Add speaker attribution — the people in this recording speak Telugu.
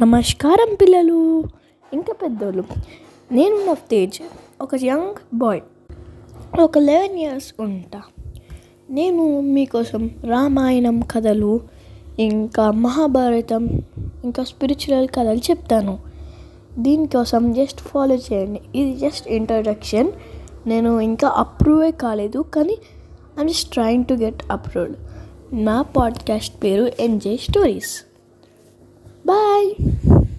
Speaker 1: నమస్కారం పిల్లలు. ఇంకా పెద్దోళ్ళు. నేను నవతేజ్ ఒక యంగ్ బాయ్. ఒక లెవెన్ ఇయర్స్ ఉంటా. నేను మీకోసం రామాయణం కథలు ఇంకా మహాభారతం ఇంకా స్పిరిచువల్ కథలు చెప్తాను. దీనికోసం జస్ట్ ఫాలో చేయండి. ఇది జస్ట్ ఇంట్రడక్షన్. నేను ఇంకా అప్రూవే కాలేదు కానీ I'm just trying to get approved. నా పాడ్కాస్ట్ పేరు ఎన్జే స్టోరీస్.